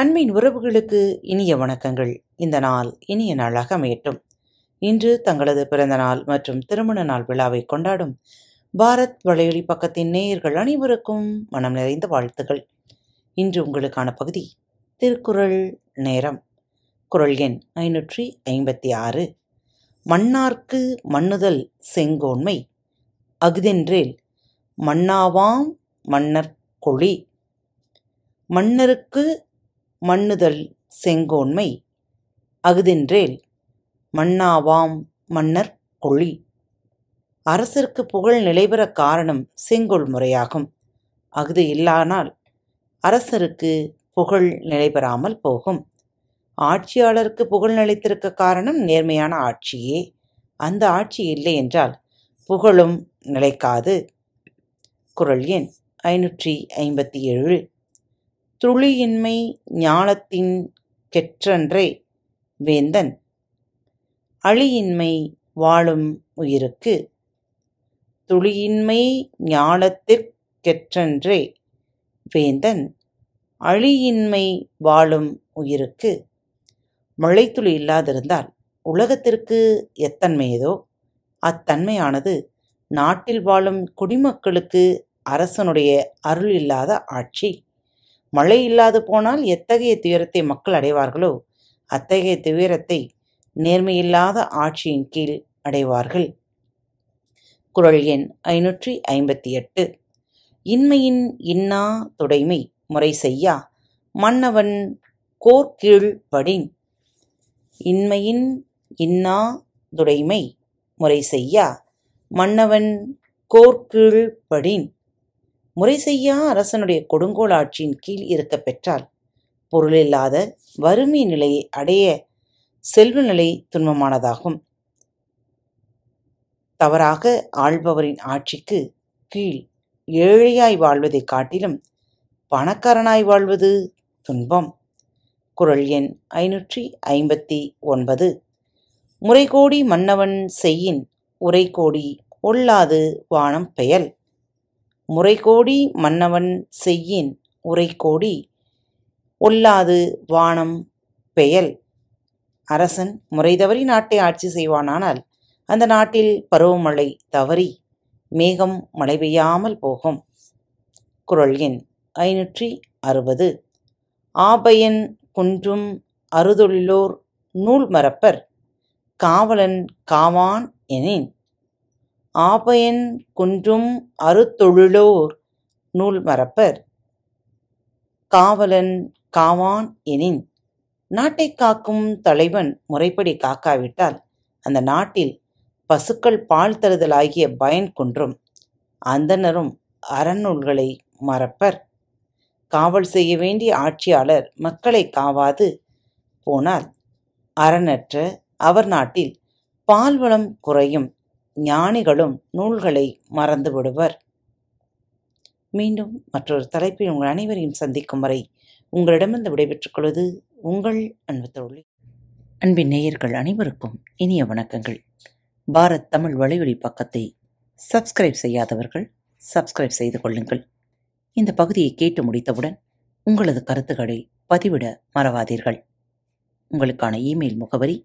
அன்பின் உறவுகளுக்கு இனிய வணக்கங்கள். இந்த நாள் இனிய நாளாக அமையட்டும். இன்று தங்களது பிறந்த நாள் மற்றும் திருமண நாள் விழாவை கொண்டாடும் பாரத் வலையொலி பக்கத்தின் நேயர்கள் அனைவருக்கும் மனம் நிறைந்த வாழ்த்துகள் இன்று உங்களுக்கான பகுதி திருக்குறள் நேரம். குறள் எண் ஐநூற்றி ஐம்பத்தி ஆறு. மன்னார்க்கு மண்ணுதல் செங்கோன்மை. அஃதென்றேல் மன்னாவாம் மன்னர் கொழி மன்னருக்கு மன்னுதல் செங்கோன்மை. அஃதென்றேல் மன்னாவாம் மன்னர் கொழி அரசருக்கு புகழ் நிலைபெற காரணம் செங்கோல் முறையாகும். அஃது இல்லானால் அரசருக்கு புகழ் நிலைபெறாமல் போகும். ஆட்சியாளருக்கு புகழ் நிலைத்திருக்க காரணம் நேர்மையான ஆட்சியே. அந்த ஆட்சி இல்லை என்றால் புகழும் நிலைக்காது. குரல் எண் ஐநூற்றி ஐம்பத்தி ஏழு. துளியின்மை ஞானத்தின் கெற்றன்றே வேந்தன். அழியின்மை வாழும் உயிருக்கு துளியின்மை ஞானத்திற்கெற்றன்றே வேந்தன். அழியின்மை வாழும் உயிருக்கு மழைத்துளி இல்லாதிருந்தால் உலகத்திற்கு எத்தன்மையதோ? அத்தன்மையானது நாட்டில் வாழும் குடிமக்களுக்கு அரசனுடைய அருள் இல்லாத ஆட்சி. மழை இல்லாது போனால் எத்தகைய துயரத்தை மக்கள் அடைவார்களோ அத்தகைய துயரத்தை நேர்மையில்லாத ஆட்சியின் கீழ் அடைவார்கள். குரல் எண் ஐநூற்றி ஐம்பத்தி எட்டு. இன்மையின் இன்னா துடைமை முறை செய்யா மன்னவன் கோர்கீழ் படின். இன்மையின் இன்னா துடைமை முறை செய்யா மன்னவன் கோர்கீழ் படின். முறை செய்யா அரசனுடைய கொடுங்கோல் ஆட்சியின் கீழ் இருக்க பெற்றால் பொருளில்லாத வறுமை நிலையை அடைய செல்வ நிலை துன்பமானதாகும். தவறாக ஆள்பவரின் ஆட்சிக்கு கீழ் ஏழையாய் வாழ்வதைக் காட்டிலும் பணக்காரனாய் வாழ்வது துன்பம். குறள் எண் ஐநூற்றி ஐம்பத்தி ஒன்பது. முறைகோடி மன்னவன் செய்யின் உரைகோடி ஒல்லாது வானம் பெயல். முறைகோடி மன்னவன் செய்யின் உரைகோடி. ஒல்லாது வானம் பெயல். அரசன் முறை தவறி நாட்டை ஆட்சி செய்வானானால் அந்த நாட்டில் பருவமழை தவறி மேகம் மழை பெய்யாமல் போகும். குரல் எண் ஐநூற்றி அறுபது. ஆபயன் குன்றும் அறுதொழிலோர் நூல் மரப்பர் காவலன் காவான் எனின். ஆபயன் குன்றும் அறுத்தொழிலோர் நூல் மறப்பர். காவலன் காவான் எனின் நாட்டை காக்கும் தலைவன் முறைப்படி காக்காவிட்டால் அந்த நாட்டில் பசுக்கள் பால் தருதல் ஆகிய பயன் குன்றும் அந்தனரும் அறநூல்களை மறப்பர். காவல் செய்ய வேண்டிய ஆட்சியாளர் மக்களை காவாது போனால் அறனற்ற அவர் நாட்டில் பால்வளம் குறையும் ஞானிகளும் நூல்களை மறந்து விடுவர். மீண்டும் மற்றொரு தலைப்பில் உங்கள் அனைவரையும் சந்திக்கும் வரை உங்களிடமிருந்து விடைபெற்றுக் கொள்வது உங்கள் அன்பு தோழி. அன்பின் நேயர்கள் அனைவருக்கும் இனிய வணக்கங்கள். பாரத் தமிழ் வலையொலி பக்கத்தை சப்ஸ்கிரைப் செய்யாதவர்கள் சப்ஸ்கிரைப் செய்து கொள்ளுங்கள். இந்த பகுதியை கேட்டு முடித்தவுடன் உங்களது கருத்துக்களை பதிவிட மறவாதீர்கள். உங்களுக்கான இமெயில் முகவரி